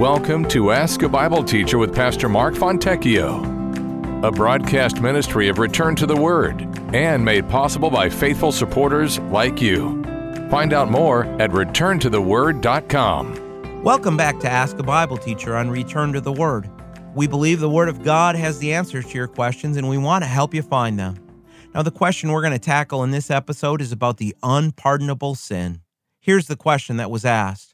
Welcome to Ask a Bible Teacher with Pastor Mark Fontecchio, a broadcast ministry of Return to the Word and made possible by faithful supporters like you. Find out more at returntotheword.com. Welcome back to Ask a Bible Teacher on Return to the Word. We believe the Word of God has the answers to your questions and we want to help you find them. Now, the question we're going to tackle in this episode is about the unpardonable sin. Here's the question that was asked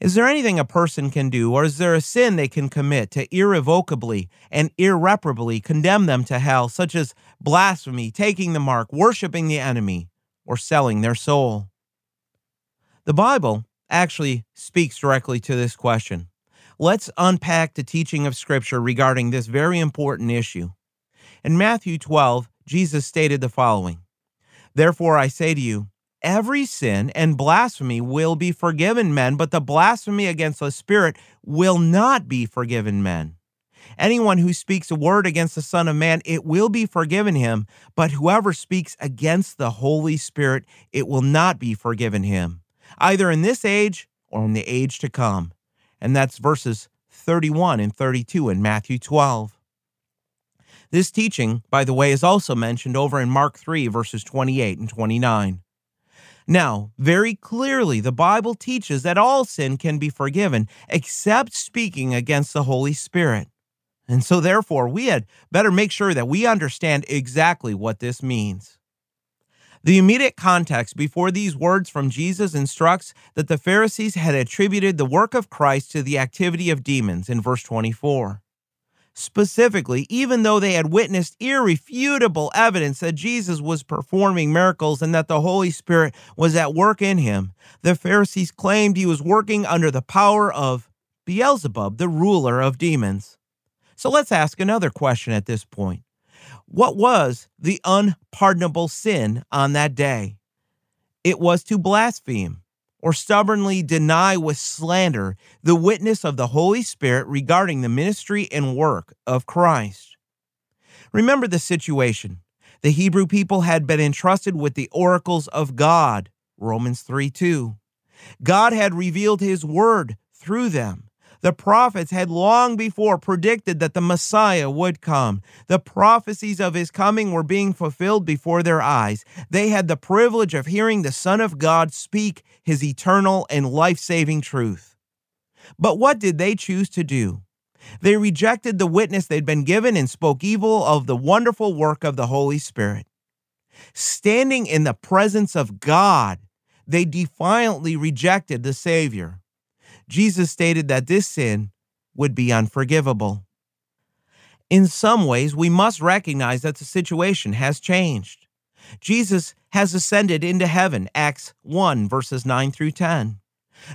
Is there anything a person can do, or is there a sin they can commit to irrevocably and irreparably condemn them to hell, such as blasphemy, taking the mark, worshiping the enemy, or selling their soul? The Bible actually speaks directly to this question. Let's unpack the teaching of Scripture regarding this very important issue. In Matthew 12, Jesus stated the following Therefore I say to you, every sin and blasphemy will be forgiven men, but the blasphemy against the Spirit will not be forgiven men. Anyone who speaks a word against the Son of Man, it will be forgiven him, but whoever speaks against the Holy Spirit, it will not be forgiven him, either in this age or in the age to come. And that's verses 31 and 32 in Matthew 12. This teaching, by the way, is also mentioned over in Mark 3, verses 28 and 29. Now, very clearly, the Bible teaches that all sin can be forgiven except speaking against the Holy Spirit. And so, therefore, we had better make sure that we understand exactly what this means. The immediate context before these words from Jesus instructs that the Pharisees had attributed the work of Christ to the activity of demons in verse 24. Specifically, even though they had witnessed irrefutable evidence that Jesus was performing miracles and that the Holy Spirit was at work in him, the Pharisees claimed he was working under the power of Beelzebub, the ruler of demons. So let's ask another question at this point. What was the unpardonable sin on that day? It was to blaspheme or stubbornly deny with slander the witness of the Holy Spirit regarding the ministry and work of Christ. Remember the situation. The Hebrew people had been entrusted with the oracles of God, Romans 3 2. God had revealed his word through them. The prophets had long before predicted that the Messiah would come. The prophecies of his coming were being fulfilled before their eyes. They had the privilege of hearing the Son of God speak his eternal and life saving truth. But what did they choose to do? They rejected the witness they'd been given and spoke evil of the wonderful work of the Holy Spirit. Standing in the presence of God, they defiantly rejected the Savior. Jesus stated that this sin would be unforgivable. In some ways, we must recognize that the situation has changed. Jesus has ascended into heaven, Acts 1, verses 9 through 10.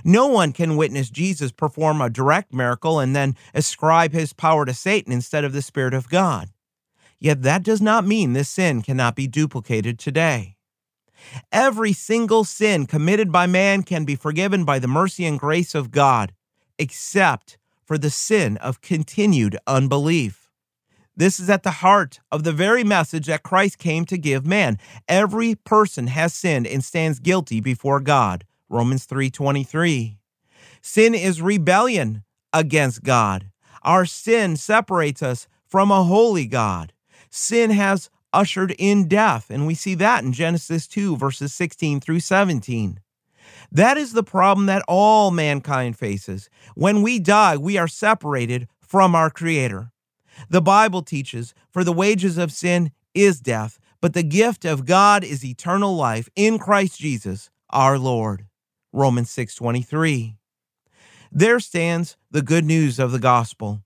No one can witness Jesus perform a direct miracle and then ascribe his power to Satan instead of the Spirit of God. Yet that does not mean this sin cannot be duplicated today. Every single sin committed by man can be forgiven by the mercy and grace of God, except for the sin of continued unbelief. This is at the heart of the very message that Christ came to give man. Every person has sinned and stands guilty before God. Romans 3:23. Sin is rebellion against God. Our sin separates us from a holy God. Sin has ushered in death. And we see that in Genesis 2, verses 16 through 17. That is the problem that all mankind faces. When we die, we are separated from our Creator. The Bible teaches, for the wages of sin is death, but the gift of God is eternal life in Christ Jesus, our Lord. Romans 6:23. There stands the good news of the gospel.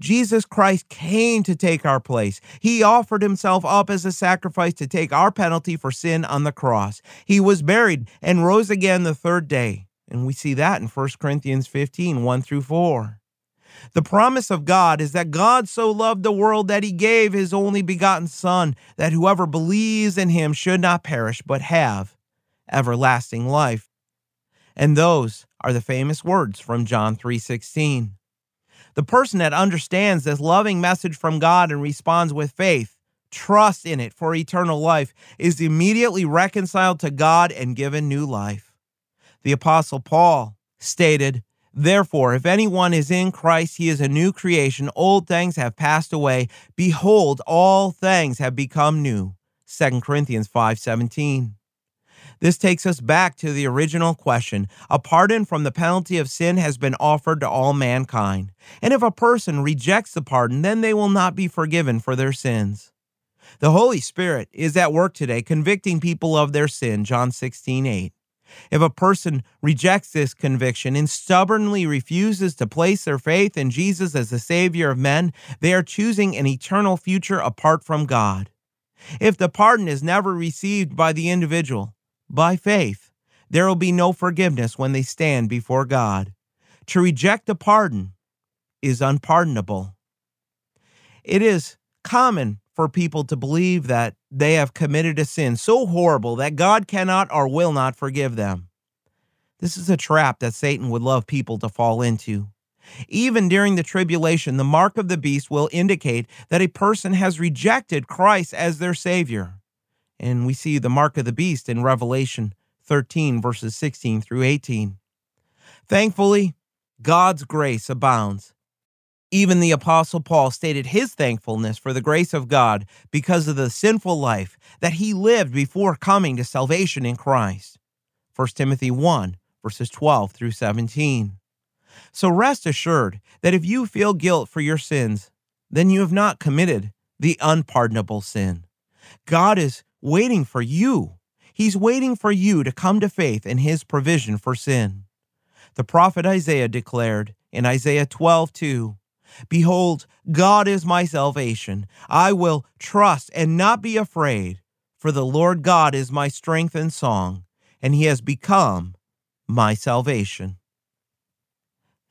Jesus Christ came to take our place. He offered himself up as a sacrifice to take our penalty for sin on the cross. He was buried and rose again the third day. And we see that in 1 Corinthians 15 1 through 4. The promise of God is that God so loved the world that he gave his only begotten Son, that whoever believes in him should not perish, but have everlasting life. And those are the famous words from John 3:16. The person that understands this loving message from God and responds with faith, trust in it for eternal life, is immediately reconciled to God and given new life. The Apostle Paul stated, Therefore, if anyone is in Christ, he is a new creation. Old things have passed away. Behold, all things have become new. 2 Corinthians 5:17. This takes us back to the original question. A pardon from the penalty of sin has been offered to all mankind. And if a person rejects the pardon, then they will not be forgiven for their sins. The Holy Spirit is at work today convicting people of their sin, John 16:8. If a person rejects this conviction and stubbornly refuses to place their faith in Jesus as the Savior of men, they are choosing an eternal future apart from God. If the pardon is never received by the individual, by faith, there will be no forgiveness when they stand before God. To reject a pardon is unpardonable. It is common for people to believe that they have committed a sin so horrible that God cannot or will not forgive them. This is a trap that Satan would love people to fall into. Even during the tribulation, the mark of the beast will indicate that a person has rejected Christ as their Savior. And we see the mark of the beast in Revelation 13, verses 16 through 18. Thankfully, God's grace abounds even the Apostle Paul stated his thankfulness for the grace of God because of the sinful life that he lived before coming to salvation in Christ. 1 Timothy 1, verses 12 through 17. So rest assured that if you feel guilt for your sins, then you have not committed the unpardonable sin. God is waiting for you. He's waiting for you to come to faith in his provision for sin. The prophet Isaiah declared in Isaiah 12, 2, Behold, God is my salvation. I will trust and not be afraid, for the Lord God is my strength and song, and he has become my salvation.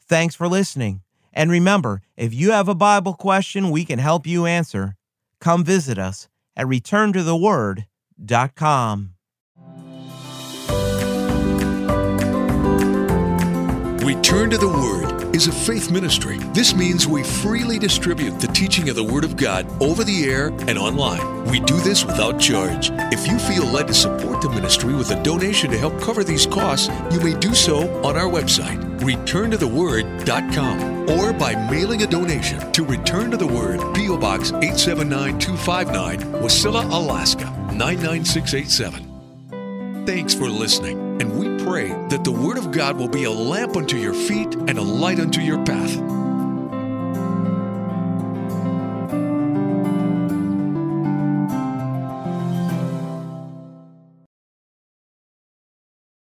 Thanks for listening. And remember, if you have a Bible question we can help you answer, come visit us at returntotheword.com. Return to the Word is a faith ministry. This means we freely distribute the teaching of the Word of God over the air and online. We do this without charge. If you feel led to support the ministry with a donation to help cover these costs, you may do so on our website, returntotheword.com, or by mailing a donation to Return to the Word, P.O. Box 879259, Wasilla, Alaska 99687. Thanks for listening, and we pray that the Word of God will be a lamp unto your feet and a light unto your path.